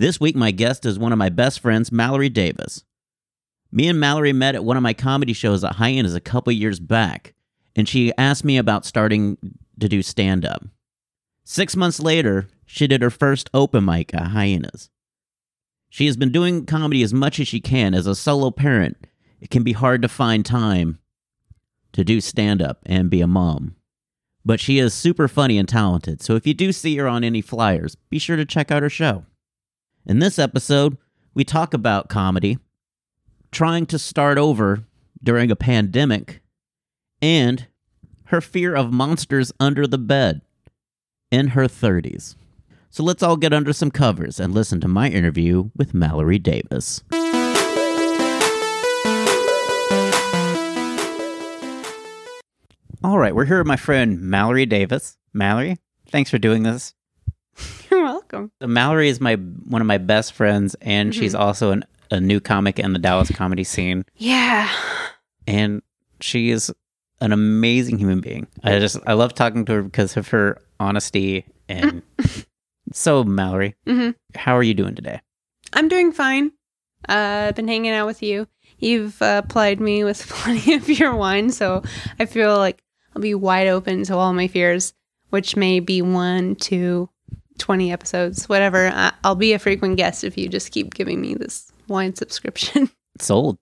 This week, my guest is one of my best friends, Malori Davis. Me and Malori met at one of my comedy shows at Hyenas a couple years back, and she asked me about starting to do stand up. Six months later, she did her first open mic at Hyenas. She has been doing comedy as much as she can. As a solo parent, it can be hard to find time to do stand up and be a mom but she is super funny and talented, so if you do see her on any flyers, be sure to check out her show. In this episode, we talk about comedy, trying to start over during a pandemic, and her fear of monsters under the bed in her 30s. So let's all get under some covers and listen to my interview with Malori Davis. All right, we're here with my friend Malori Davis. Malori, thanks for doing this. You're welcome. So Malori is my one of my best friends, and she's also an, a new comic in the Dallas comedy scene. Yeah. And she is an amazing human being. I just I love talking to her because of her honesty and. so Malori, Mhm. how are you doing today? I'm doing fine. Uh, I've been hanging out with you. You've uh, plied me with plenty of your wine, so I feel like I'll be wide open to all my fears, which may be one to 20 episodes, whatever. I- I'll be a frequent guest if you just keep giving me this wine subscription. Sold.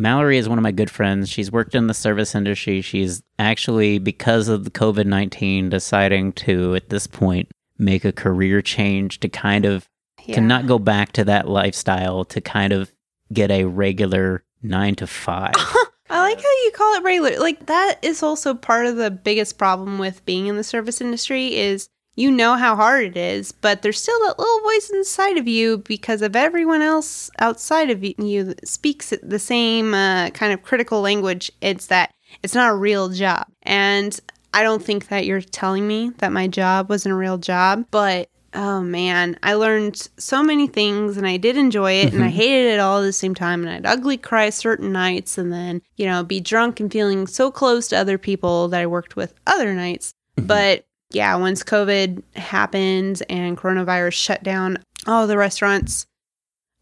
Malori is one of my good friends. She's worked in the service industry. She's actually, because of the COVID 19, deciding to, at this point, make a career change to kind of, to not go back to that lifestyle, to kind of get a regular nine to five. I like how you call it regular. Like that is also part of the biggest problem with being in the service industry is you know how hard it is, but there's still that little voice inside of you because of everyone else outside of you that speaks the same uh, kind of critical language. It's that it's not a real job. And I don't think that you're telling me that my job wasn't a real job, but oh man, I learned so many things and I did enjoy it and I hated it all at the same time. And I'd ugly cry certain nights and then, you know, be drunk and feeling so close to other people that I worked with other nights. But yeah, once COVID happened and coronavirus shut down all the restaurants,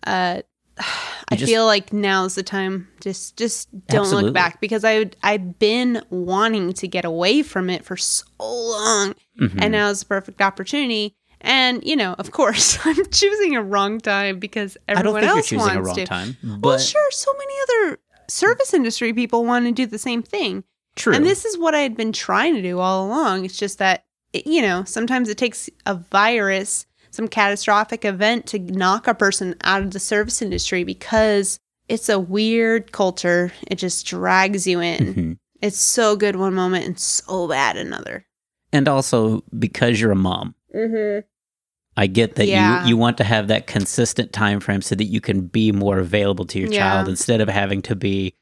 uh, I just- feel like now's the time. Just, just don't Absolutely. look back because I, I've been wanting to get away from it for so long, Mhm. and now is the perfect opportunity. And you know, of course, I'm choosing a wrong time because I don't everyone else choosing a wants wrong to. time. But well, sure, so many other service industry people want to do the same thing. true. And this is what I had been trying to do all along. It's just that, it, you know, sometimes it takes a virus, some catastrophic event to knock a person out of the service industry because it's a weird culture. It just drags you in. Mhm. It's so good one moment and so bad another. And also because you're a mom. Mm-hmm. I get that Yeah. you you want to have that consistent time frame so that you can be more available to your Yeah. child instead of having to be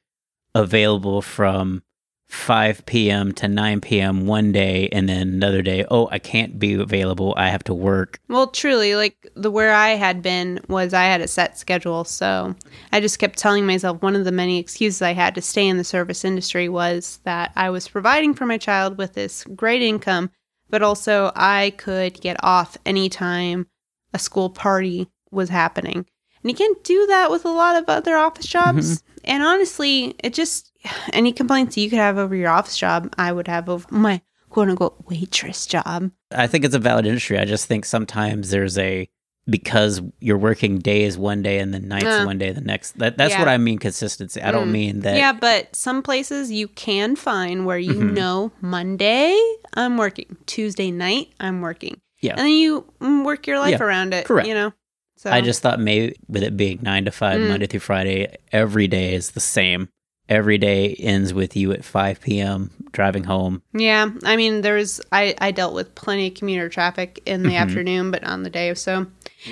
available from 5 p.m. to 9 p.m. one day and then another day, oh, I can't be available. I have to work. Well, truly, like the where I had been was I had a set schedule. So I just kept telling myself one of the many excuses I had to stay in the service industry was that I was providing for my child with this great income, but also I could get off anytime a school party was happening. And you can't do that with a lot of other office mm-hmm. jobs. And honestly, it just any complaints you could have over your office job, I would have over my quote unquote waitress job. I think it's a valid industry. I just think sometimes there's a because you're working days one day and then nights Uh, one day the next. That that's yeah. what I mean consistency. I don't Mm. mean that yeah, but some places you can find where you Mhm. know Monday I'm working, Tuesday night I'm working, Yeah. and then you mm, work your life Yeah, around it. correct. You know, so I just thought maybe with it being nine to five, Mm. Monday through Friday, every day is the same. Every day ends with you at 5 p.m. driving home. yeah. I mean, there was I I dealt with plenty of commuter traffic in the Mhm. afternoon, but on the day so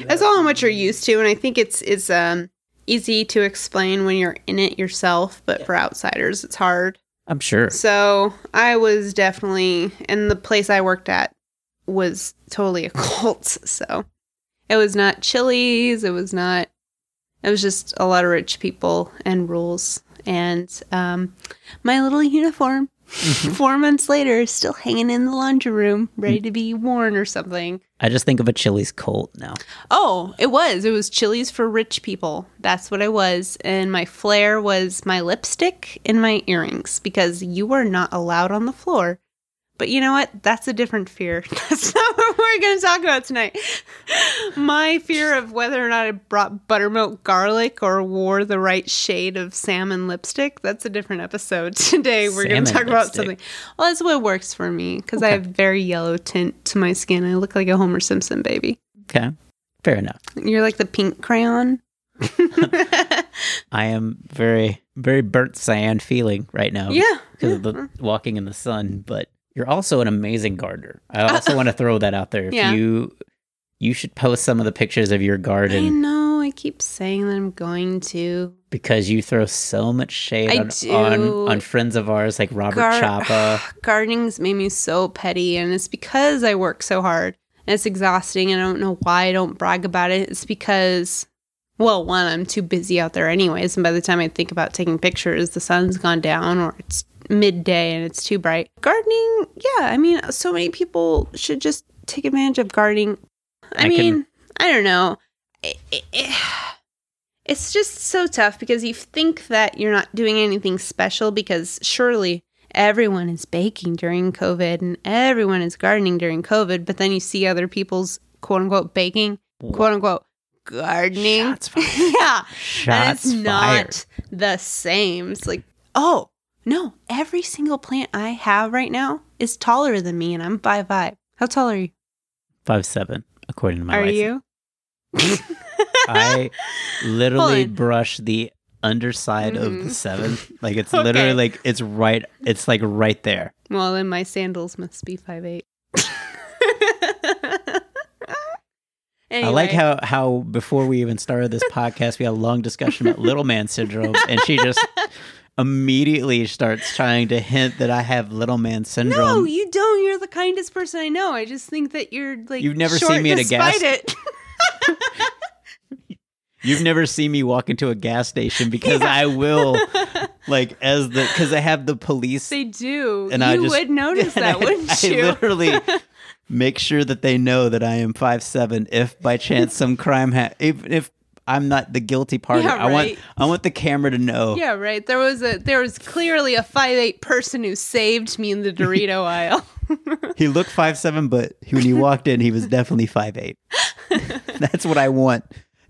That's all how much you're used to, and I think it's it's um easy to explain when you're in it yourself, but for outsiders, it's hard. I'm sure. So I was definitely, and the place I worked at was totally a cult. So it was not Chili's. It was not. It was just a lot of rich people and rules. And um, my little uniform, four months later, is still hanging in the laundry room, ready to be worn or something. I just think of a Chili's cult now. Oh, it was. It was Chili's for rich people. That's what I was. And my flair was my lipstick and my earrings because you were not allowed on the floor. But you know what? That's a different fear. That's not what we're going to talk about tonight. My fear of whether or not I brought buttermilk garlic or wore the right shade of salmon lipstick, that's a different episode. Today we're going to talk about something. Well, that's what works for me because I have very yellow tint to my skin. I look like a Homer Simpson baby. Okay. Fair enough. You're like the pink crayon. I am very, very burnt sienna feeling right now. yeah. Because of the walking in the sun. But you're also an amazing gardener. I also want to throw that out there. If Yeah. you you should post some of the pictures of your garden. I know. I keep saying that I'm going to. because you throw so much shade on, on on friends of ours like Robert Gar- Chapa. Gardening's made me so petty, and it's because I work so hard. And it's exhausting, and I don't know why I don't brag about it. It's because, well, one, I'm too busy out there anyways, and by the time I think about taking pictures, the sun's gone down or it's midday and it's too bright. Gardening, yeah, I mean, so many people should just take advantage of gardening. I, I can- mean, I don't know. It- it- it- it's just so tough because you think that you're not doing anything special because surely everyone is baking during COVID and everyone is gardening during COVID, but then you see other people's quote unquote baking, quote unquote gardening. Shots fired. yeah. and it's fired. not the same. It's like, oh, no, every single plant I have right now is taller than me and I'm five five. How tall are you? Five seven, according to my are license. you? I literally brush the underside of the Mhm. seven. Like it's Okay. literally like it's right. It's like right there. Well, then my sandals must be five eight. I like how how before we even started this podcast, we had a long discussion about little man syndrome, and she just immediately starts trying to hint that I have little man syndrome. No, you don't. You're the kindest person I know. I just think that you're like You've never seen me at a gas- it. You've never seen me walk into a gas station because I will, like, as the because I have the police they do. and you I just would notice that, I, wouldn't I you? literally make sure that they know that I am five seven. If by chance some crime ha- if if I'm not the guilty party, Yeah, I want. I want the camera to know. yeah, right. There was a there was clearly a five eight person who saved me in the Dorito aisle. He looked five seven, but when he walked in, he was definitely five eight. That's what I want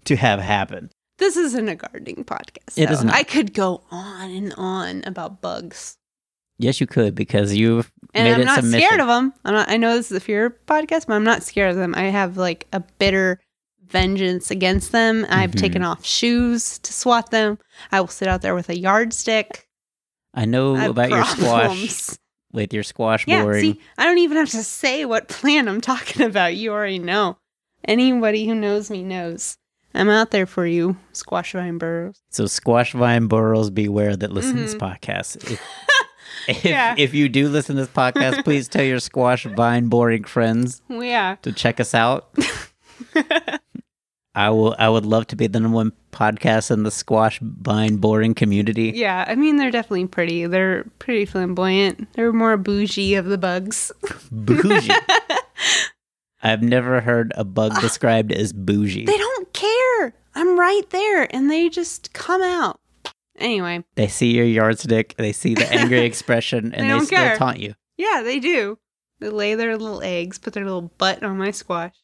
to have happen. This isn't a gardening podcast. It is not. I could go on and on about bugs. Yes, you could because you've And I'm not submission. scared of them. I'm not, I know this is a fear podcast, but I'm not scared of them. I have like a bitter vengeance against them. I've Mhm. taken off shoes to swat them. I will sit out there with a yardstick. I know I about your squash with your squash Yeah, boring. see, I don't even have to say what plan I'm talking about. You already know. Anybody who knows me knows. I'm out there for you, squash vine borers. So squash vine borers beware that listen to this Mhm. podcast. If, if, Yeah. if you do listen to this podcast, please tell your squash vine boring friends yeah. to check us out. I will I would love to be the number one podcast in the squash vine boring community. Yeah, I mean, they're definitely pretty. They're pretty flamboyant. They're more bougie of the bugs. Bougie. I've never heard a bug ah, described as bougie. They don't care. I'm right there, and they just come out. Anyway, They see your yardstick, they see the angry expression, and They they, still care. taunt you. yeah, they do. They lay their little eggs, put their little butt on my squash.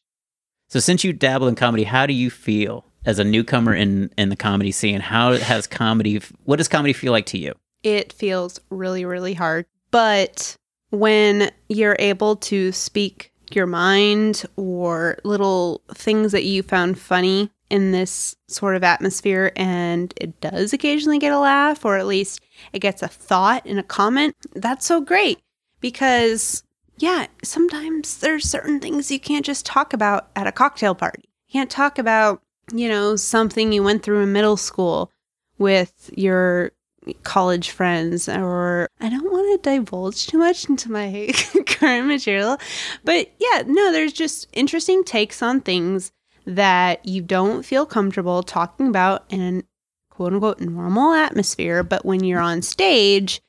So since you dabble in comedy, how do you feel as a newcomer in in the comedy scene? How has comedy what does comedy feel like to you? It feels really, really hard. But when you're able to speak your mind or little things that you found funny in this sort of atmosphere, and it does occasionally get a laugh, or at least it gets a thought and a comment, that's so great because, yeah, sometimes there's certain things you can't just talk about at a cocktail party. You can't talk about, you know, something you went through in middle school with your college friends or I don't want to divulge too much into my current material. But yeah, no, there's just interesting takes on things that you don't feel comfortable talking about in an quote unquote normal atmosphere, but when you're on stage,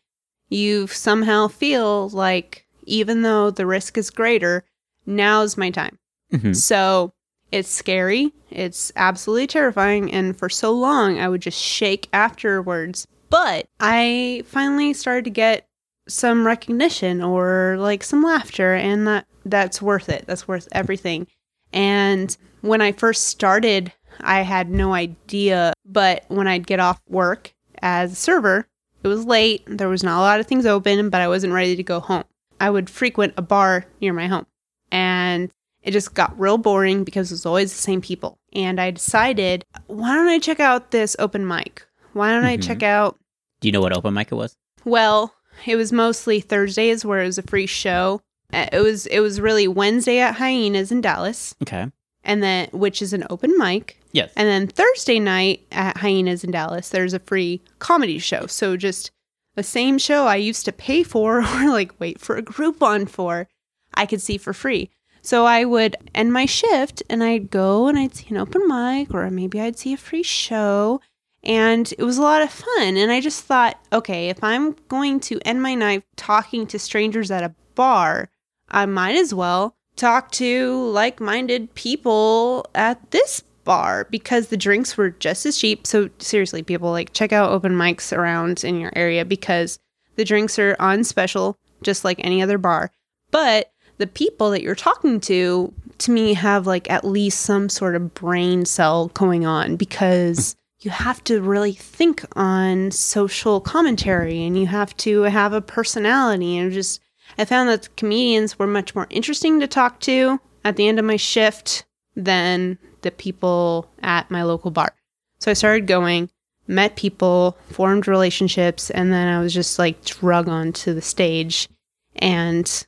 you somehow feel like even though the risk is greater, now's my time. Mhm. So it's scary. It's absolutely terrifying. And for so long, I would just shake afterwards. But I finally started to get some recognition or like some laughter, and that that's worth it. That's worth everything. And when I first started, I had no idea. But when I'd get off work as a server, it was late. There was not a lot of things open, but I wasn't ready to go home. I would frequent a bar near my home. And it just got real boring because it was always the same people. And I decided, why don't I check out this open mic? Why don't I Mhm. check out Do you know what open mic it was? well, it was mostly Thursdays where it was a free show. Uh, It was it was really Wednesday at Hyenas in Dallas, Okay. and then which is an open mic. Yes. And then Thursday night at Hyenas in Dallas, there's a free comedy show. So just the same show I used to pay for or like wait for a Groupon for, I could see for free. So I would end my shift and I'd go and I'd see an open mic or maybe I'd see a free show. And it was a lot of fun. And I just thought, okay, if I'm going to end my night talking to strangers at a bar, I might as well talk to like minded people at this bar because the drinks were just as cheap. So, seriously, people like check out open mics around in your area because the drinks are on special, just like any other bar. But the people that you're talking to, to me, have like at least some sort of brain cell going on because you have to really think on social commentary and you have to have a personality and just I found that comedians were much more interesting to talk to at the end of my shift than the people at my local bar. So I started going, met people, formed relationships, and then I was just like drug onto the stage and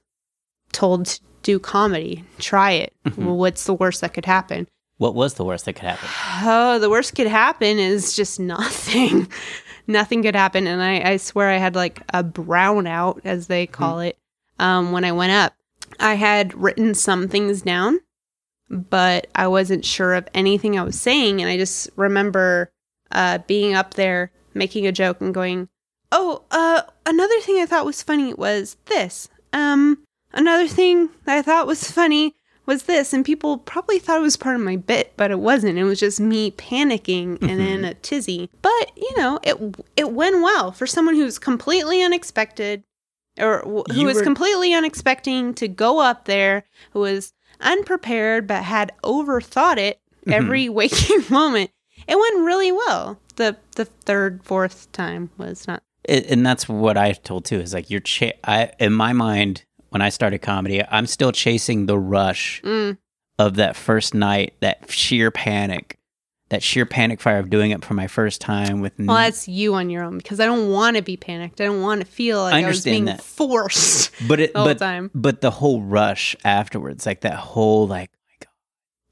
told to do comedy. Try it. Well, what's the worst that could happen? What was the worst that could happen? Oh, the worst could happen is just nothing. nothing could happen. And I, I swear I had like a brownout, as they call it, um, when I went up. I had written some things down, but I wasn't sure of anything I was saying. And I just remember uh, being up there making a joke and going, Oh, uh, another thing I thought was funny was this. Um, another thing that I thought was funny was this, and people probably thought it was part of my bit, but it wasn't. It was just me panicking and in a tizzy. But you know, it it went well for someone who's completely unexpected, or who You was were- completely unexpecting to go up there, who was unprepared but had overthought it every waking moment. It went really well. The the third, fourth time was not. It, and that's what I told too. Is like you're. Cha- I in my mind when I started comedy, I'm still chasing the rush Mm, of that first night, that sheer panic, that sheer panic fire of doing it for my first time with. well, n- that's you on your own because I don't want to be panicked. I don't want to feel like I I, was understand being that. forced but it, the whole but time. but the whole rush afterwards, like that whole like,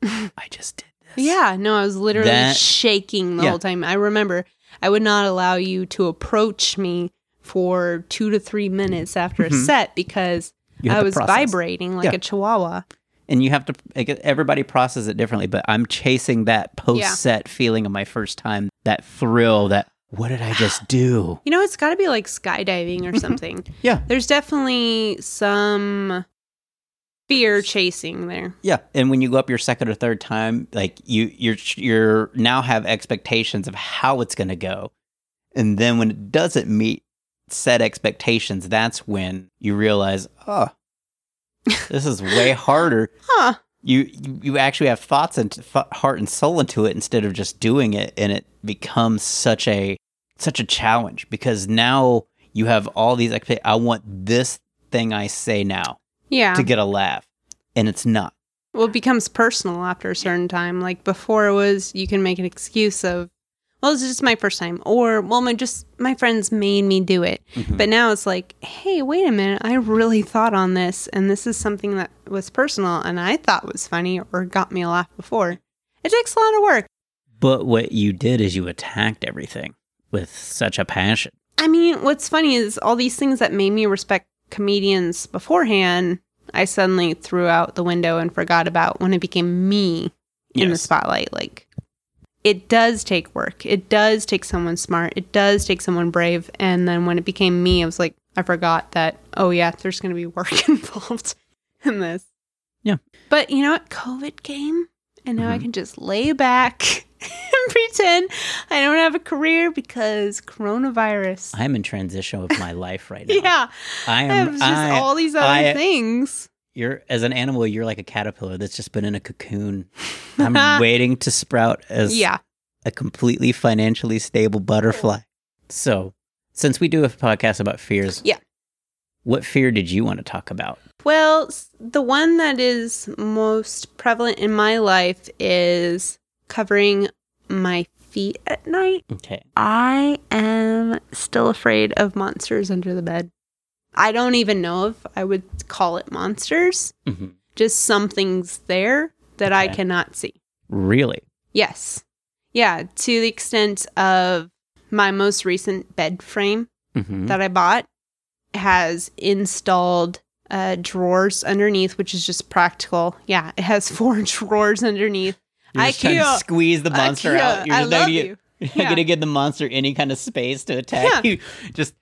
my God, I just did this. Yeah, no, I was literally That- shaking the Yeah. whole time. I remember I would not allow you to approach me for two to three minutes after a Mhm. set because I was process. vibrating like Yeah. a chihuahua. And you have to like, everybody processes it differently but i'm chasing that post set feeling of my first time that thrill that what did i just do? You know, it's got to be like skydiving or mm-hmm. something. yeah. There's definitely some fear chasing there. yeah and when you go up your second or third time like you you're you're now have expectations of how it's going to go. And then when it doesn't meet set expectations that's when you realize oh this is way harder Huh. you you- actually have thoughts and th- heart and soul into it instead of just doing it and it becomes such a such a challenge because now you have all these I want this thing I say now Yeah. to get a laugh and it's not well, it becomes personal after a certain time. Like before, it was you can make an excuse of, well, it's just my first time, or well, my just my friends made me do it. Mhm. But now it's like, hey, wait a minute, I really thought on this, and this is something that was personal, and I thought was funny or got me a laugh before, It takes a lot of work. But what you did is you attacked everything with such a passion. I mean, what's funny is all these things that made me respect comedians beforehand, I suddenly threw out the window and forgot about when it became me in the spotlight. Like, it does take work. It does take someone smart. It does take someone brave. And then when it became me, I was like, I forgot that, oh, yeah, there's going to be work involved in this. Yeah. But you know what? COVID came, and now I Mhm. can just lay back and pretend I don't have a career because coronavirus. I'm in transition of my life right now. yeah. I I am. have just I- all these other I- things. You're as an animal. You're like a caterpillar that's just been in a cocoon. I'm waiting to sprout as Yeah. a completely financially stable butterfly. So, since we do a podcast about fears, Yeah. what fear did you want to talk about? Well, the one that is most prevalent in my life is covering my feet at night. Okay. I am still afraid of monsters under the bed. I don't even know if I would call it monsters, hmm just something's there that I cannot see. Really? Yes. Yeah, to the extent of my most recent bed frame hmm that I bought has installed uh, drawers underneath, which is just practical. Yeah, it has four drawers underneath. You're just trying to squeeze the monster out. You're I love gonna, you. You're not Yeah. gonna give the monster any kind of space to attack Yeah. you. Just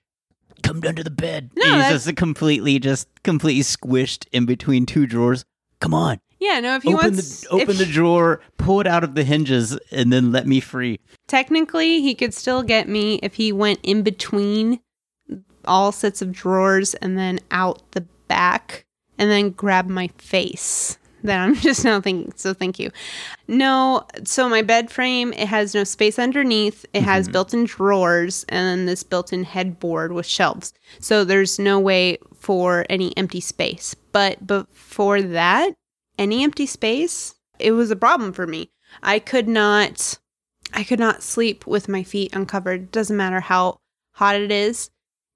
come under the bed. No, He's that's- just completely, just completely squished in between two drawers. Come on, Yeah, no, if he open wants, the open if- the drawer, pull it out of the hinges, and then let me free. technically, he could still get me if he went in between all sets of drawers and then out the back and then grab my face. Then I'm just now thinking, so thank you. No, so my bed frame, it has no space underneath. It has mm-hmm. built in drawers and then this built in headboard with shelves. So there's no way for any empty space. But before that, any empty space, it was a problem for me. I could not I could not sleep with my feet uncovered. Doesn't matter how hot it is.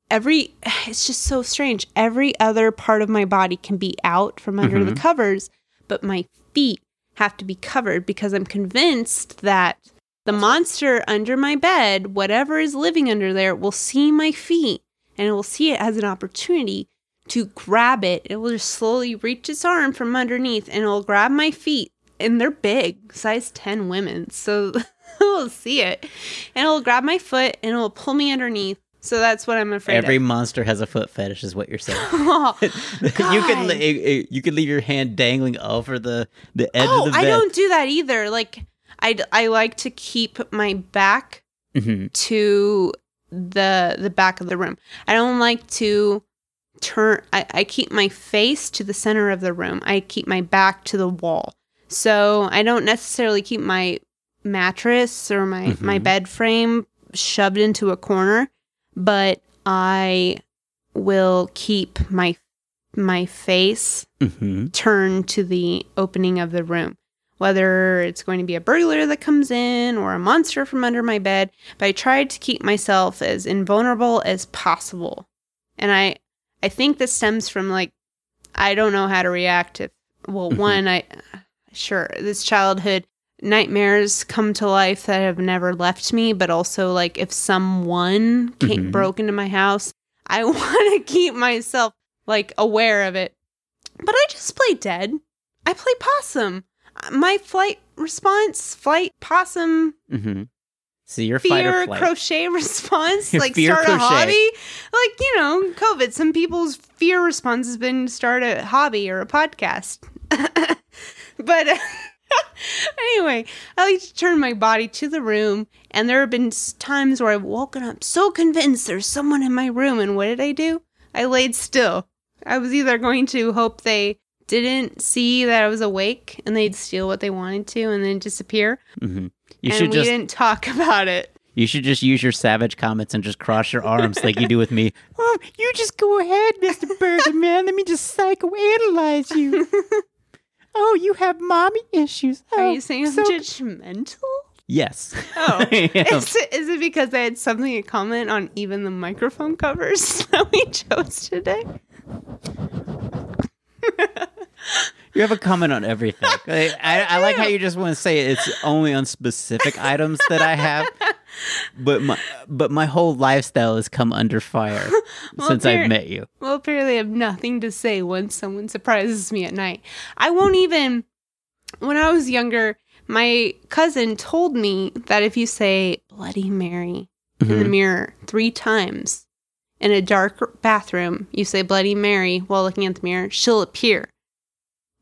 Every it's just so strange. Every other part of my body can be out from under the mm-hmm. covers, but my feet have to be covered because I'm convinced that the monster under my bed, whatever is living under there, will see my feet and it will see it as an opportunity to grab it. It will just slowly reach its arm from underneath and it will grab my feet. And they're big, size 10 women. So it will see it. And it will grab my foot and it will pull me underneath. So that's what I'm afraid of. Every of. monster has a foot fetish, is what you're saying. Oh, you could li- you could leave your hand dangling over the the edge oh of the bed. I don't do that either. Like, I, I like to keep my back Mhm. to the the back of the room. I don't like to turn I, I keep my face to the center of the room. I keep my back to the wall. So I don't necessarily keep my mattress or my, my Mhm. bed frame shoved into a corner, but I will keep my my face Mhm. turn to the opening of the room. Whether it's going to be a burglar that comes in or a monster from under my bed, but I tried to keep myself as invulnerable as possible. And I I think this stems from like I don't know how to react if well, Mhm. one, I sure, this childhood nightmares come to life that have never left me, but also like if someone came Mhm. broke into my house, I want to keep myself like aware of it. But I just play dead. I play possum. My flight response, flight possum Mhm. So your fight or fear crochet response, like start crochet. a hobby. Like, you know, COVID, some people's fear response has been to start a hobby or a podcast. but anyway, I like to turn my body to the room, and there have been times where I've woken up so convinced there's someone in my room, and what did I do? I laid still. I was either going to hope they didn't see that I was awake and they'd steal what they wanted to and then disappear, Mhm. You and should we just didn't talk about it. you should just use your savage comments and just cross your arms like you do with me. Oh, you just go ahead, Mister Burger Man. Let me just psychoanalyze you. Oh, you have mommy issues. Are Oh, you saying I'm so- judgmental? Yes. Oh, I is it, is it because I had something to comment on even the microphone covers that we chose today? You have a comment on everything. I, I, I like how you just want to say it's only on specific items that I have, but my but my whole lifestyle has come under fire Well, since I've met you. Well, apparently I have nothing to say when someone surprises me at night. I won't even. When I was younger, my cousin told me that if you say Bloody Mary in the Mhm. mirror three times in a dark bathroom, you say Bloody Mary while looking at the mirror, she'll appear.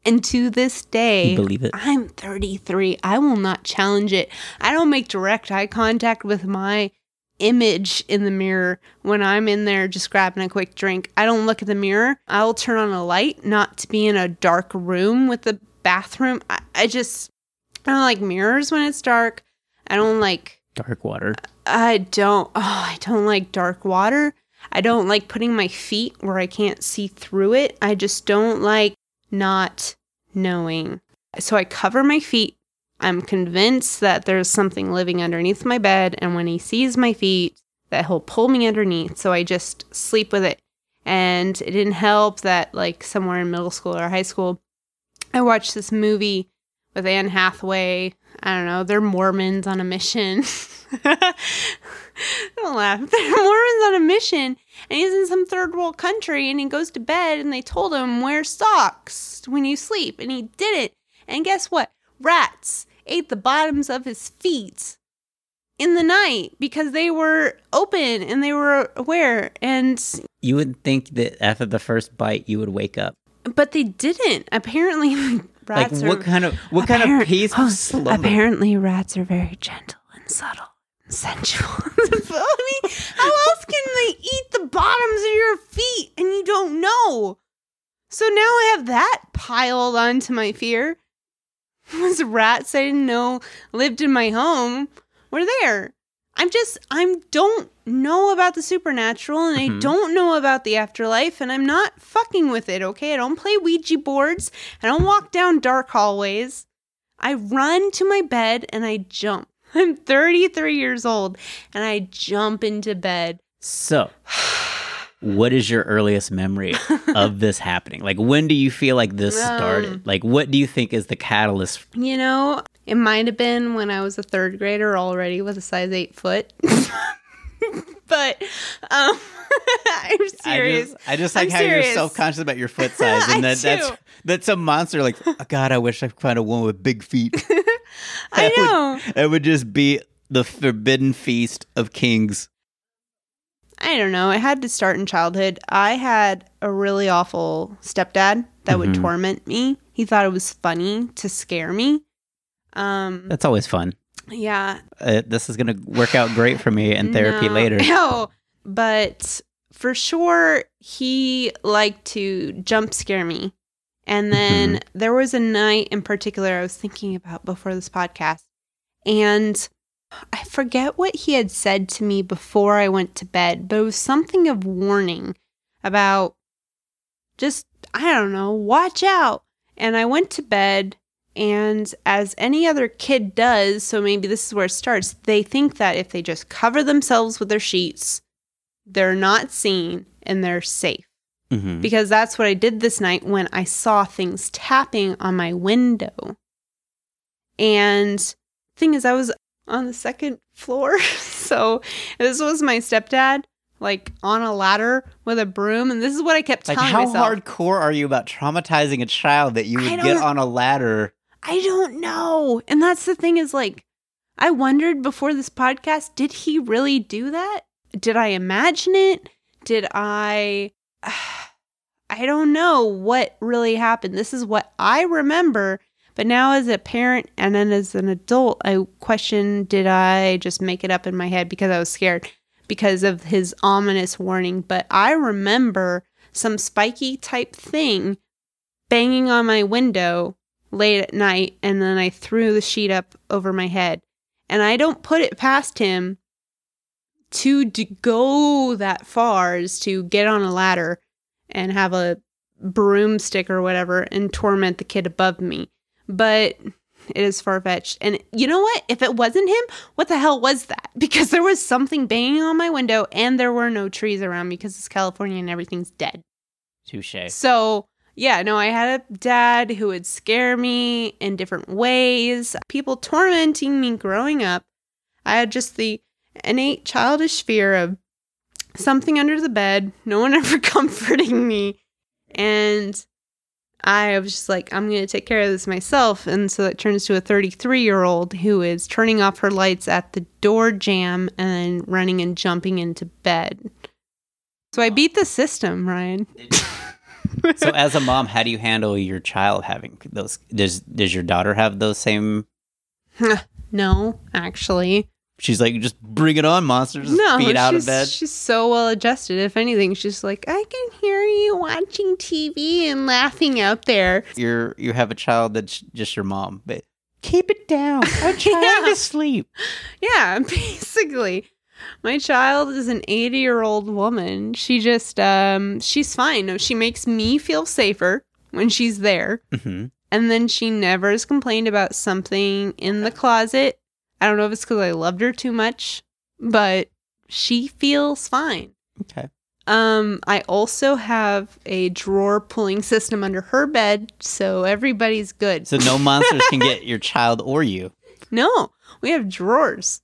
And to this day, You believe it? I'm 33. I will not challenge it. I don't make direct eye contact with my image in the mirror when I'm in there just grabbing a quick drink. I don't look at the mirror. I'll turn on a light, not to be in a dark room with the bathroom. I, I just, I don't like mirrors when it's dark. I don't like, Dark water. I don't, oh, I don't like dark water. I don't like putting my feet where I can't see through it. I just don't like not knowing. So I cover my feet. I'm convinced that there's something living underneath my bed. And when he sees my feet, that he'll pull me underneath. So I just sleep with it. And it didn't help that, like, somewhere in middle school or high school, I watched this movie with Anne Hathaway. I don't know, they're Mormons on a mission. don't laugh. They're Mormons on a mission, and he's in some third world country, and he goes to bed, and they told him wear socks when you sleep, and he did it. And guess what? Rats ate the bottoms of his feet in the night because they were open and they were aware. And You would think that after the first bite, you would wake up. but they didn't. Apparently, rats like are what kind of what kind of Apparent- peaceful oh? Apparently, rats are very gentle and subtle sensual. I mean, how else can they eat the bottoms of your feet and you don't know? So now I have that piled onto my fear. Those rats I didn't know lived in my home were there. I'm just, I don't know about the supernatural and I Mhm. don't know about the afterlife and I'm not fucking with it, okay? I don't play Ouija boards. I don't walk down dark hallways. I run to my bed and I jump. I'm 33 years old and I jump into bed. So, what is your earliest memory of this happening? Like, when do you feel like this Um, started? Like, what do you think is the catalyst? You know, it might have been when I was a third grader already with a size 8 foot. but um I'm I serious. just, I just like I'm how serious. you're self conscious about your foot size, and that that's that's a monster. Like, oh, God, I wish I could find a woman with big feet. I That would- know. It would just be the forbidden feast of kings. I don't know. It had to start in childhood. I had a really awful stepdad that would Mhm. torment me. He thought it was funny to scare me. Um, That's always fun. yeah. Uh, this is gonna work out great for me in therapy No. later. No, but for sure, he liked to jump scare me. And then Mm-hmm. there was a night in particular I was thinking about before this podcast. And I forget what he had said to me before I went to bed, but it was something of warning about just, I don't know, watch out. And I went to bed, and as any other kid does, so maybe this is where it starts, they think that if they just cover themselves with their sheets, they're not seen and they're safe. Mhm. Because that's what I did this night when I saw things tapping on my window. And thing is, I was on the second floor. so this was my stepdad, like on a ladder with a broom. And this is what I kept Like, telling how myself. hardcore are you about traumatizing a child that you would get on a ladder? I don't know. And that's the thing is like, I wondered before this podcast, did he really do that? Did I imagine it? Did I. I don't know what really happened. This is what I remember. But now, as a parent and then as an adult, I question did I just make it up in my head because I was scared because of his ominous warning? But I remember some spiky type thing banging on my window late at night and then I threw the sheet up over my head. And I don't put it past him to d- go that far is to get on a ladder and have a broomstick or whatever and torment the kid above me. But it is far fetched. And you know what? If it wasn't him, what the hell was that? Because there was something banging on my window and there were no trees around me because it's California and everything's dead. Touche. So yeah, no, I had a dad who would scare me in different ways, people tormenting me growing up. I had just the innate childish fear of something under the bed, no one ever comforting me. And I was just like, I'm going to take care of this myself. And so it turns to a 33 year old who is turning off her lights at the door jamb and running and jumping into bed. So I beat the system, Ryan. so as a mom, how do you handle your child having those? Does does your daughter have those same? no, actually. She's like, just bring it on, monsters. No, feet out of bed. She's so well adjusted. If anything, she's like, I can hear you watching TV and laughing out there. You're you have a child that's just your mom, but keep it down. I'm trying yeah. to sleep. Yeah, basically. My child is an 80 year old woman. She just, um, she's fine. She makes me feel safer when she's there. Mm-hmm. And then she never has complained about something in the closet I don't know if it's because I loved her too much, but she feels fine. Okay. Um, I also have a drawer pulling system under her bed, so everybody's good. So no monsters can get your child or you. No, we have drawers.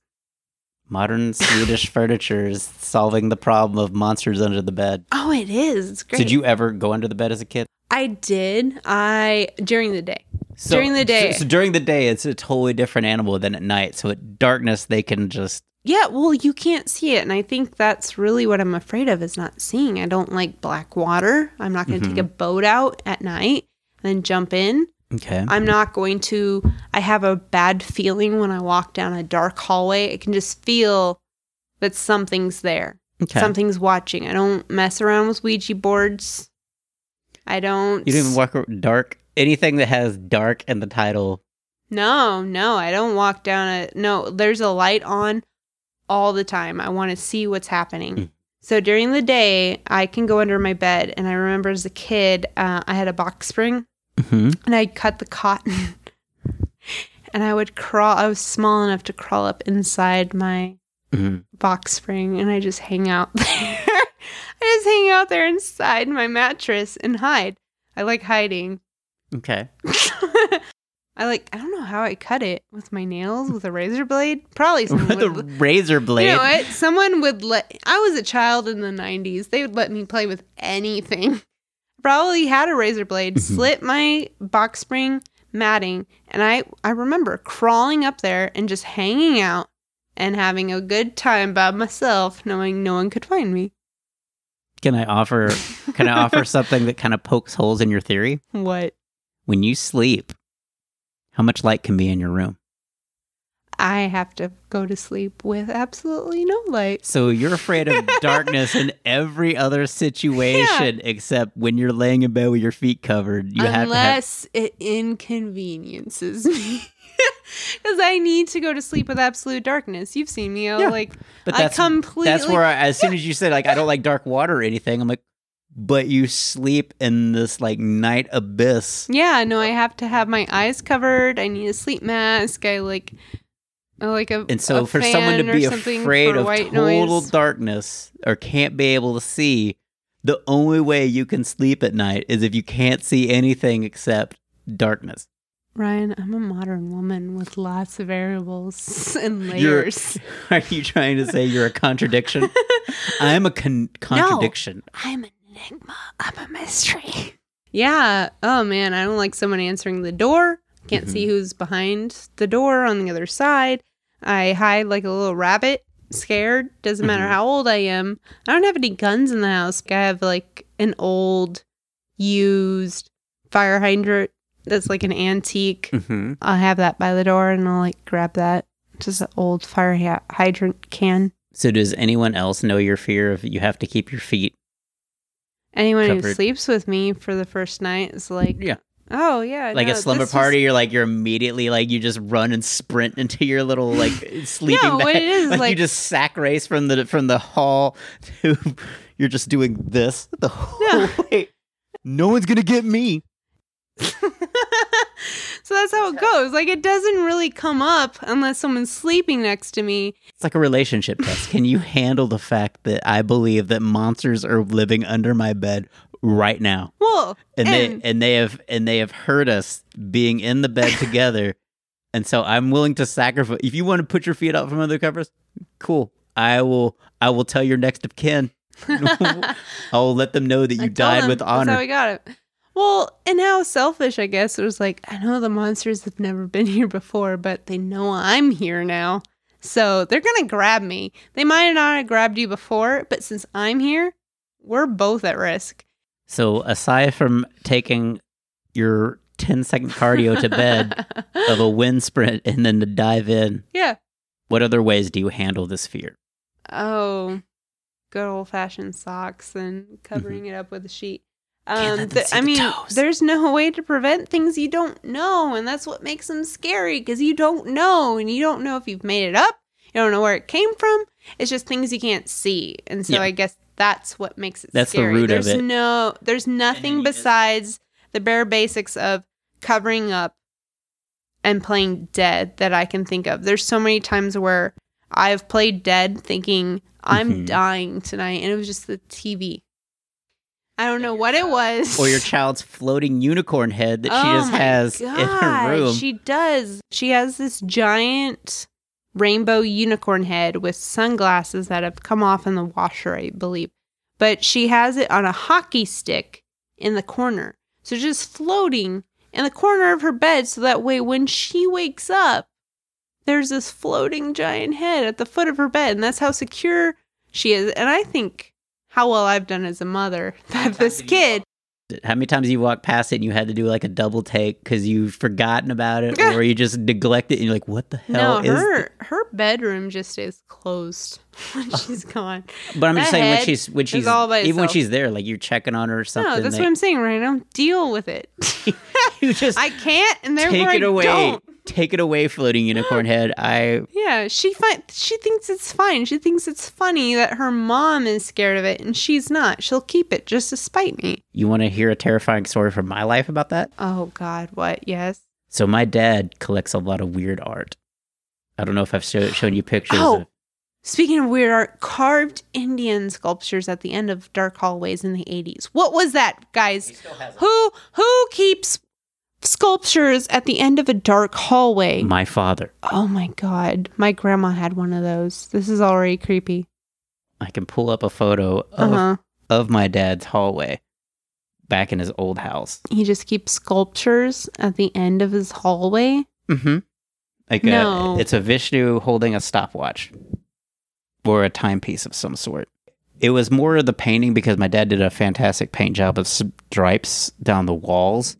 Modern Swedish furniture is solving the problem of monsters under the bed. Oh, it is. It's great. Did you ever go under the bed as a kid? I did. I during the day. So, during the day. So, so, during the day, it's a totally different animal than at night. So at darkness, they can just. Yeah, well, you can't see it. And I think that's really what I'm afraid of is not seeing. I don't like black water. I'm not going to mm-hmm. take a boat out at night and then jump in. Okay. I'm not going to. I have a bad feeling when I walk down a dark hallway. I can just feel that something's there. Okay. Something's watching. I don't mess around with Ouija boards. I don't. You didn't walk dark anything that has dark in the title. No, no, I don't walk down a no, there's a light on all the time. I want to see what's happening. Mm. So during the day, I can go under my bed. And I remember as a kid, uh, I had a box spring mm-hmm. and I'd cut the cotton and I would crawl. I was small enough to crawl up inside my mm-hmm. box spring and I just hang out there. I just hang out there inside my mattress and hide. I like hiding. Okay. I like I don't know how I cut it with my nails with a razor blade. Probably someone with would, a razor blade. You know what? Someone would let I was a child in the 90s. They would let me play with anything. Probably had a razor blade, mm-hmm. slit my box spring matting, and I I remember crawling up there and just hanging out and having a good time by myself knowing no one could find me. Can I offer can I offer something that kind of pokes holes in your theory? What? when you sleep, how much light can be in your room? I have to go to sleep with absolutely no light. So you're afraid of darkness in every other situation yeah. except when you're laying in bed with your feet covered. You Unless have have... it inconveniences me. Because I need to go to sleep with absolute darkness. You've seen me. I'll, yeah. Like, but that's, I completely. That's where, I, as soon as you said, like, I don't like dark water or anything, I'm like, but you sleep in this like night abyss. Yeah, no, I have to have my eyes covered. I need a sleep mask. I like like a and so a for someone to be afraid of total noise. darkness or can't be able to see, the only way you can sleep at night is if you can't see anything except darkness. Ryan, I'm a modern woman with lots of variables and layers. You're, are you trying to say you're a contradiction? I'm a con- contradiction. No, I'm an enigma. I'm a mystery. Yeah. Oh man, I don't like someone answering the door. Can't mm-hmm. see who's behind the door on the other side. I hide like a little rabbit, scared. Doesn't matter mm-hmm. how old I am. I don't have any guns in the house. I have like an old, used fire hydrant that's like an antique. Mm-hmm. I'll have that by the door and I'll like grab that. Just an old fire hydrant can. So, does anyone else know your fear of you have to keep your feet Anyone covered. who sleeps with me for the first night is like, yeah. Oh yeah, like no, a slumber party. You're like you're immediately like you just run and sprint into your little like sleeping no, bag. It is, like, like, you just sack race from the from the hall to you're just doing this the whole no. way. No one's gonna get me. so that's how it goes. Like it doesn't really come up unless someone's sleeping next to me. It's like a relationship test. Can you handle the fact that I believe that monsters are living under my bed right now. Well, And, and, they and they have and they have heard us being in the bed together. And so I'm willing to sacrifice if you want to put your feet out from under the covers, cool. I will I will tell your next of kin. I will let them know that you died with That's how honor. we got it. Well, and how selfish, I guess. It was like, I know the monsters have never been here before, but they know I'm here now. So they're going to grab me. They might not have grabbed you before, but since I'm here, we're both at risk. So aside from taking your 10 second cardio to bed of a wind sprint and then to dive in, yeah. what other ways do you handle this fear? Oh, good old fashioned socks and mm-hmm. covering it up with a sheet. Um, I mean, there's no way to prevent things you don't know, and that's what makes them scary because you don't know, and you don't know if you've made it up. You don't know where it came from. It's just things you can't see, and so Yeah. I guess that's what makes it That's the scary. root of there's it. no, there's nothing besides the bare basics of covering up and playing dead that I can think of. There's so many times where I've played dead thinking I'm Mhm. dying tonight and it was just the TV. I don't know what it was. Or your child's floating unicorn head that she Oh just my has in her room. She does. She has this giant rainbow unicorn head with sunglasses that have come off in the washer, I believe. But she has it on a hockey stick in the corner. So just floating in the corner of her bed so that way when she wakes up, there's this floating giant head at the foot of her bed. And that's how secure she is. And I think how well I've done as a mother that this kid How many times you walked past it and you had to do like a double take because you've forgotten about it or you just neglect it and you're like, what the hell no, is her her bedroom just is closed when she's gone. But I'm just That saying when she's when she's all by even when she's there, like you're checking on her or something. No, that's they- what I'm saying right now. Deal with it. you just I can't, and therefore take it I away. don't. Take it away, floating unicorn head. I Yeah, she fi- she thinks it's fine. She thinks it's funny that her mom is scared of it and she's not. She'll keep it just to spite me. you want to hear a terrifying story from my life about that? Oh God, what? Yes. So my dad collects a lot of weird art. I don't know if I've show, shown you pictures Oh. of Speaking of weird art, carved Indian sculptures at the end of dark hallways in the 80s. What was that, guys? Who who keeps sculptures at the end of a dark hallway? my father. Oh my god. My grandma had one of those. This is already creepy. I can pull up a photo of, Uh-huh. of my dad's hallway back in his old house. He just keeps sculptures at the end of his hallway. Mm-hmm. Like No. a, it's a Vishnu holding a stopwatch or a timepiece of some sort. It was more of the painting because my dad did a fantastic paint job of stripes down the walls,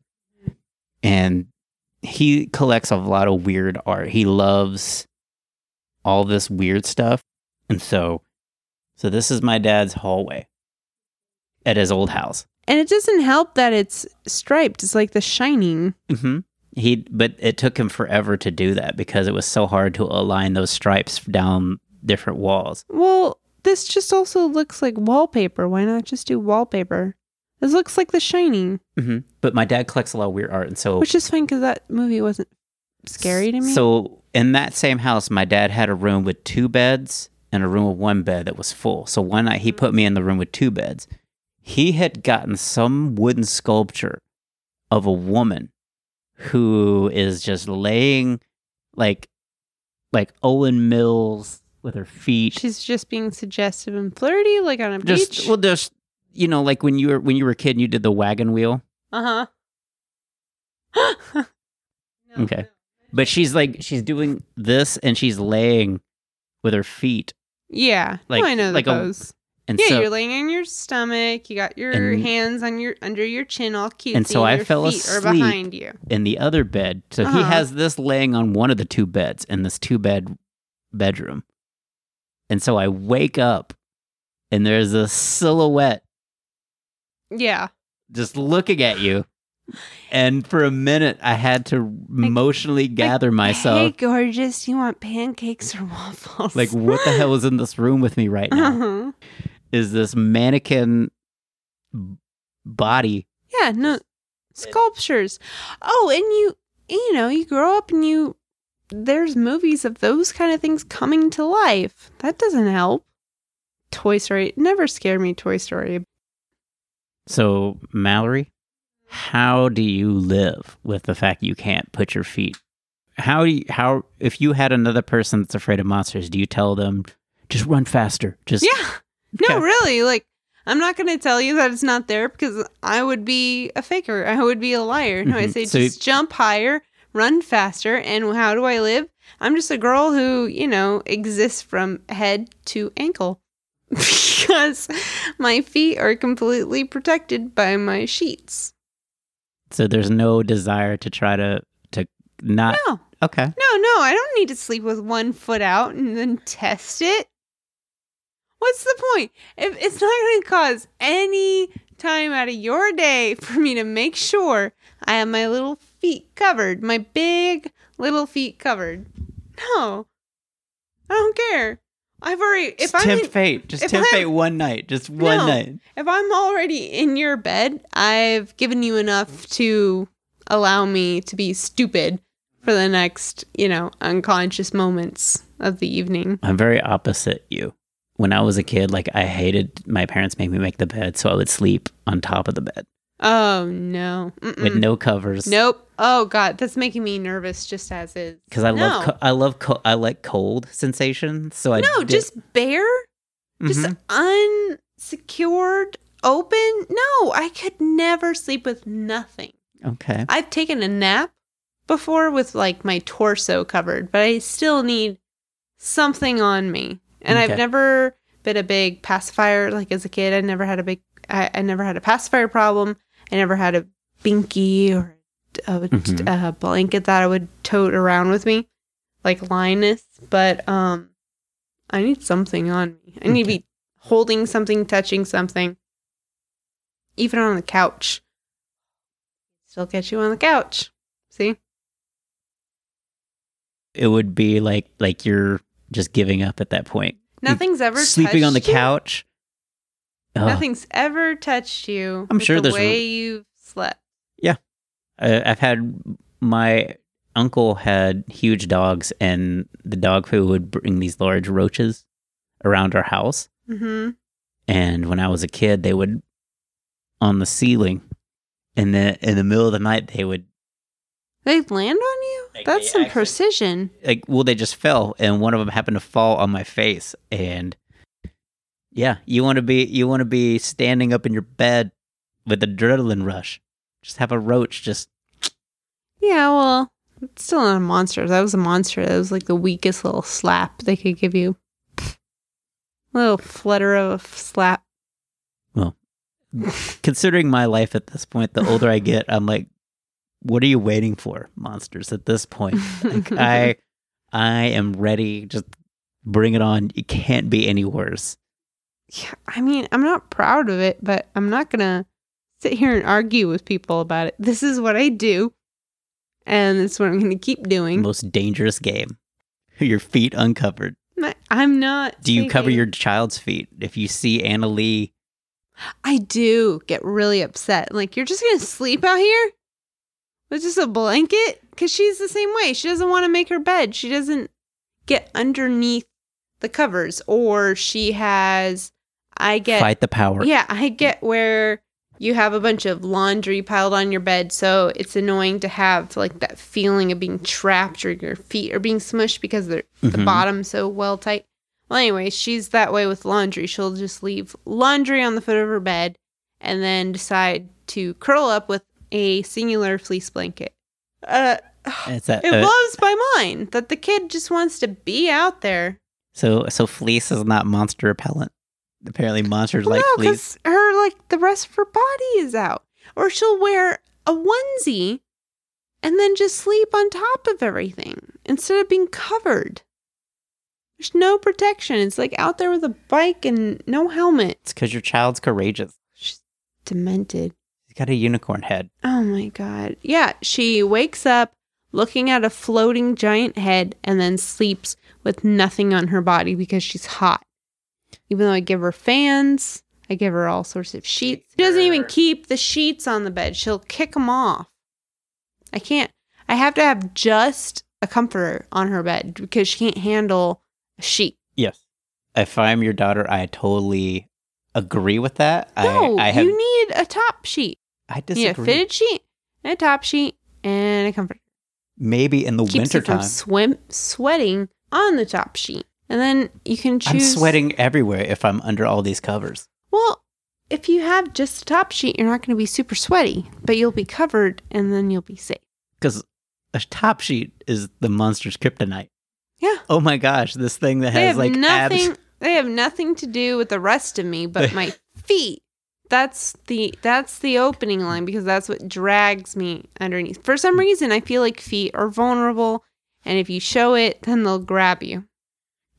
and he collects a lot of weird art. He loves all this weird stuff, and so, so this is my dad's hallway at his old house. And it doesn't help that it's striped. It's like the shining. hmm He, but it took him forever to do that because it was so hard to align those stripes down different walls. Well, this just also looks like wallpaper. Why not just do wallpaper? This looks like The Shining, hmm But my dad collects a lot of weird art, and so which is fine because that movie wasn't scary to me. So in that same house, my dad had a room with two beds and a room with one bed that was full. So one night he put me in the room with two beds. He had gotten some wooden sculpture of a woman who is just laying like like Owen Mills with her feet. she's just being suggestive and flirty, like on a just beach. well just you know like when you were when you were a kid and you did the wagon wheel. uh huh. Okay. But she's like she's doing this and she's laying with her feet. Yeah. Like- oh, I know like the a- pose. And Yeah, so you're laying on your stomach. You got your And- hands on your under your chin, all cute. And so I your fell feet are asleep. behind you. in the other bed. So he Uh-huh. has this laying on one of the two beds in this two bed bedroom. And so I wake up and there's a silhouette Yeah. just looking at you. And for a minute, I had to emotionally gather Hey, myself. gorgeous. You want pancakes or waffles? Like, what the hell is in this room with me right now? Uh-huh. Is this mannequin body? Yeah, no sculptures. Oh, and you you know, you grow up and you there's movies of those kind of things coming to life. That doesn't help. Toy Story never scared me Toy Story. So, Malori, how do you live with the fact you can't put your feet? How do you, how if you had another person that's afraid of monsters, do you tell them just run faster? Just Yeah. No, Okay. really. Like, I'm not going to tell you that it's not there because I would be a faker. I would be a liar. No, I Mhm. say So- just jump higher, run faster. And how do I live? I'm just a girl who, you know, exists from head to ankle because my feet are completely protected by my sheets. So there's no desire to try to to not No, okay. no, no. I don't need to sleep with one foot out and then test it. What's the point? If it's not going to cause any time out of your day for me to make sure I have my little feet covered, my big little feet covered. No, I don't care. I've already. If Just I'm tempt fate. Just if tempt I'm- fate one night. Just one No. night. if I'm already in your bed, I've given you enough to allow me to be stupid for the next, you know, unconscious moments of the evening. I'm very opposite you. When I was a kid, like I hated my parents made me make the bed, so I would sleep on top of the bed Oh no. Mm-mm. with no covers. Nope. Oh god, that's making me nervous just as is. because I love No. co- I love co- I like cold sensation. So I No, just bare, just Mhm. unsecured, open. No, I could never sleep with nothing. okay. I've taken a nap before with like my torso covered, but I still need something on me. And Okay. I've never been a big pacifier. Like as a kid, I never had a big, I, I never had a pacifier problem. I never had a binky or a, Mhm. a blanket that I would tote around with me, like Linus. But um, I need something on me. I need Okay. to be holding something, touching something, even on the couch. Still get you on the couch. See? It would be like like you're just giving up at that point. Nothing's ever Sleeping on the you. couch. Ugh. Nothing's ever touched you. I'm sure the there's- way you've slept. Uh, I've had my uncle had huge dogs, and the dog food would bring these large roaches around our house. Mm-hmm. And when I was a kid, they would on the ceiling, and then in the middle of the night, they would They land on you? Like, That's some actually- precision. like well, they just fell, and one of them happened to fall on my face, and yeah, you want to be you want to be standing up in your bed with adrenaline rush. Just have a roach just Yeah, well, it's still not a monster. That was a monster. That was like the weakest little slap they could give you. Little flutter of a slap. Well, considering my life at this point, the older I get, I'm like, what are you waiting for, monsters? At this point, like I, I am ready. Just bring it on. It can't be any worse. Yeah, I mean, I'm not proud of it, but I'm not gonna sit here and argue with people about it. This is what I do, and it's what I'm gonna keep doing. Most dangerous game. Your feet uncovered. I'm not. Do you cover your child's feet? If you see Anna Lee, I do get really upset. Like, you're just gonna sleep out here with just a blanket? Because she's the same way. She doesn't want to make her bed. She doesn't get underneath the covers, or she has. I get fight the power. Yeah, I get where you have a bunch of laundry piled on your bed, so it's annoying to have like that feeling of being trapped or your feet are being smushed because they're the Mhm. bottom so well tight. Well, anyway, she's that way with laundry. She'll just leave laundry on the foot of her bed and then decide to curl up with a singular fleece blanket. Uh, It's that. it uh, blows my mind that the kid just wants to be out there. so so fleece is not monster repellent. Apparently, monsters Well, like no, because her like the rest of her body is out, or she'll wear a onesie and then just sleep on top of everything instead of being covered. There's no protection. It's like out there with a bike and no helmet. It's because your child's courageous. She's demented. He's got a unicorn head. Oh my god. Yeah, she wakes up looking at a floating giant head and then sleeps with nothing on her body because she's hot. Even though I give her fans, I give her all sorts of sheets. She doesn't even keep the sheets on the bed. She'll kick them off. I can't. I have to have just a comforter on her bed because she can't handle a sheet. Yes. If I'm your daughter, I totally agree with that. No, I, I have. you need a top sheet. I You disagree. need a fitted sheet, and a top sheet, and a comforter. Maybe in the Keeps you wintertime. swim sweating on the top sheet, and then you can choose. I'm sweating everywhere if I'm under all these covers. Well, if you have just a top sheet, you're not going to be super sweaty, but you'll be covered, and then you'll be safe. Because a top sheet is the monster's kryptonite. Yeah. Oh my gosh, this thing that They has like nothing. abs. They have nothing to do with the rest of me, but my feet. That's the that's the opening line because that's what drags me underneath. For some mm. reason, I feel like feet are vulnerable, and if you show it, then they'll grab you.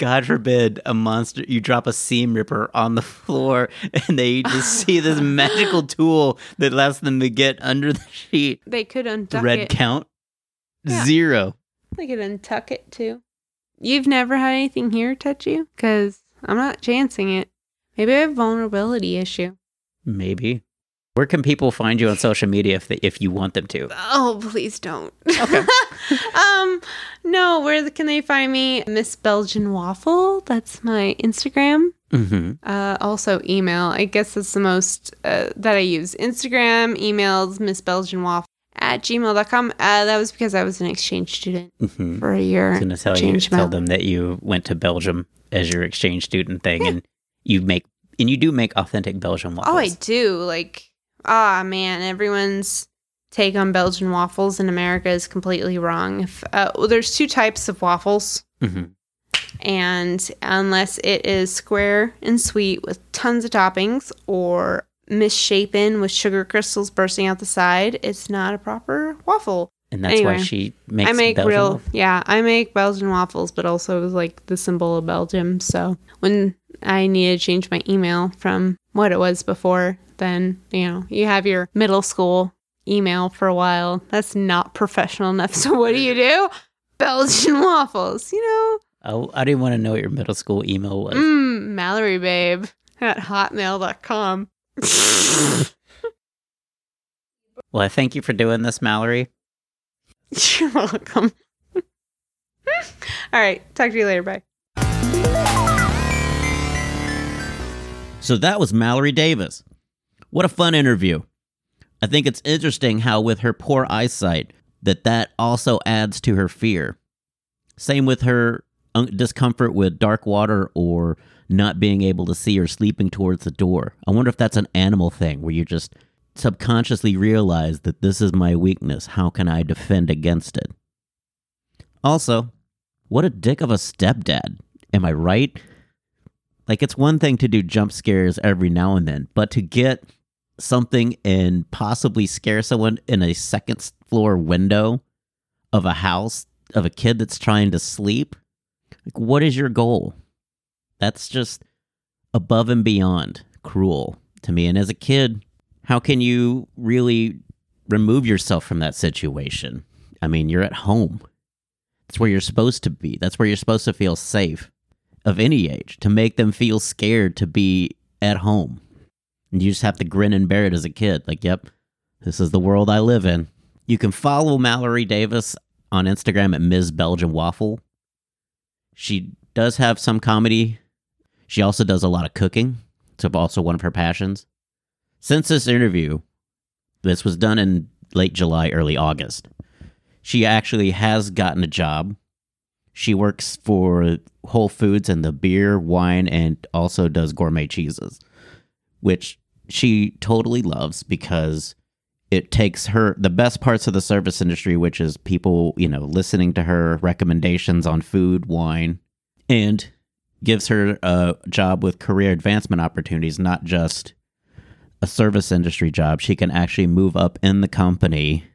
God forbid a monster. You drop a seam ripper on the floor, and they just see this magical tool that allows them to get under the sheet. They could untuck it. Red it. count Yeah. zero. They could untuck it too. You've never had anything here touch you? Because I'm not chancing it. Maybe I have a vulnerability issue. Maybe. Where can people find you on social media if they, if you want them to? Oh, please don't. Okay. um, no, where can they find me? Miss Belgian Waffle. That's my Instagram. Mm-hmm. Uh, also email. I guess that's the most uh, that I use. Instagram, emails, Miss Belgian Waffle at gmail.com. Uh, that was because I was an exchange student Mm-hmm. for a year. I was going to tell you, tell them that you went to Belgium as your exchange student thing, and you make and you do make authentic Belgian waffles. Oh, I do. Like, ah, man, everyone's take on Belgian waffles in America is completely wrong. If uh, well, there's two types of waffles, hmm and unless it is square and sweet with tons of toppings, or misshapen with sugar crystals bursting out the side, it's not a proper waffle. and that's why she makes. I make Belgian real, waffles. yeah, I make Belgian waffles, but also it was like the symbol of Belgium. So when I need to change my email from what it was before, then you know you have your middle school email for a while. That's not professional enough. So what do you do? Belgian waffles, you know. Oh, I didn't want to know what your middle school email was. Mm, Malori babe at hotmail.com. Well, I thank you for doing this, Malori. You're welcome. All right, talk to you later. Bye. So that was Malori Davis. What a fun interview. I think it's interesting how with her poor eyesight that that also adds to her fear. Same with her discomfort with dark water or not being able to see or sleeping towards the door. I wonder if that's an animal thing where you just subconsciously realize that this is my weakness. How can I defend against it? Also, what a dick of a stepdad. Am I right? Like, it's one thing to do jump scares every now and then, but to get something and possibly scare someone in a second floor window of a house of a kid that's trying to sleep, like, what is your goal? That's just above and beyond cruel to me. And as a kid, how can you really remove yourself from that situation? I mean, you're at home. That's where you're supposed to be. That's where you're supposed to feel safe of any age to make them feel scared to be at home. And you just have to grin and bear it as a kid. Like, yep, this is the world I live in. You can follow Malori Davis on Instagram at Ms. Belgian Waffle. She does have some comedy. She also does a lot of cooking. It's also one of her passions. Since this interview, this was done in late July, early August, she actually has gotten a job. She works for Whole Foods and the beer, wine, and also does gourmet cheeses, which she totally loves because it takes her the best parts of the service industry, which is people, you know, listening to her recommendations on food, wine, and gives her a job with career advancement opportunities, not just a service industry job. She can actually move up in the company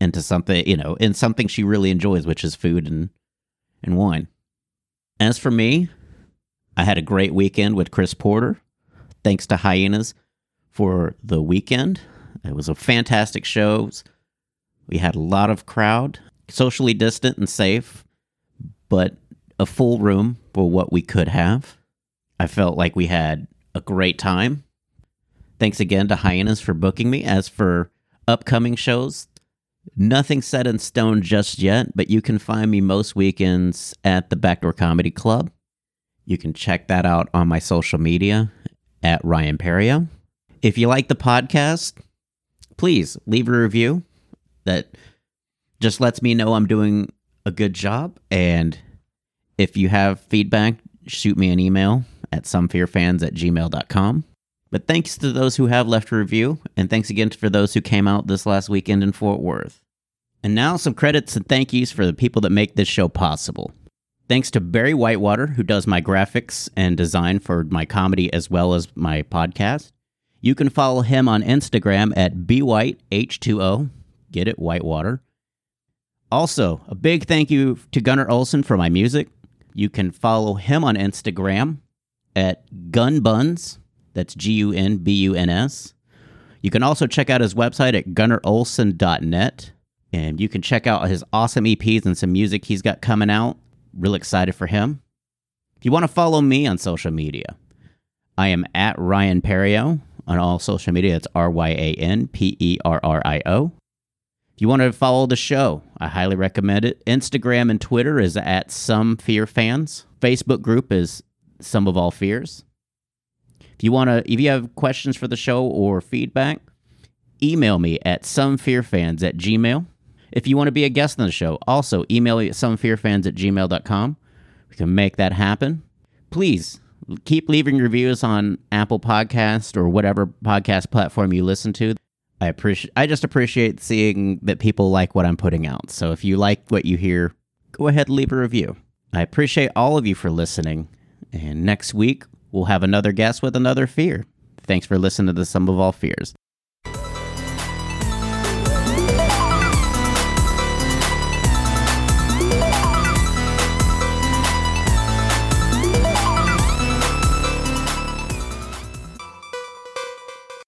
into something, you know, in something she really enjoys, which is food and, and wine. As for me, I had a great weekend with Chris Porter. Thanks to Hyenas for the weekend. It was a fantastic show. We had a lot of crowd, socially distant and safe, but a full room for what we could have. I felt like we had a great time. Thanks again to Hyenas for booking me. As for upcoming shows, nothing set in stone just yet, but you can find me most weekends at the Backdoor Comedy Club. You can check that out on my social media at Ryan Perrio. If you like the podcast, please leave a review that just lets me know I'm doing a good job. And if you have feedback, shoot me an email at somefearfans at gmail.com. But thanks to those who have left a review, and thanks again for those who came out this last weekend in Fort Worth. And now some credits and thank yous for the people that make this show possible. Thanks to Barry Whitewater, who does my graphics and design for my comedy as well as my podcast. You can follow him on Instagram at bwhiteh2o. Get it, Whitewater. Also, a big thank you to Gunnar Olsen for my music. You can follow him on Instagram at gunbuns. That's G U N B U N S. You can also check out his website at gunnarolsen.net. And you can check out his awesome EPs and some music he's got coming out. Real excited for him. If you want to follow me on social media, I am at Ryan Perrio on all social media. It's R Y A N P E R R I O. If you want to follow the show, I highly recommend it. Instagram and Twitter is at Some Fear Fans. Facebook group is Some of All Fears. If you want to, if you have questions for the show or feedback, email me at somefearfans at gmail. If you want to be a guest on the show, also email me at somefearfans at gmail.com. We can make that happen. Please keep leaving reviews on Apple Podcast or whatever podcast platform you listen to. I appreciate I just appreciate seeing that people like what I'm putting out. So if you like what you hear, go ahead and leave a review. I appreciate all of you for listening. And next week we'll have another guest with another fear. Thanks for listening to the Some of All Fears.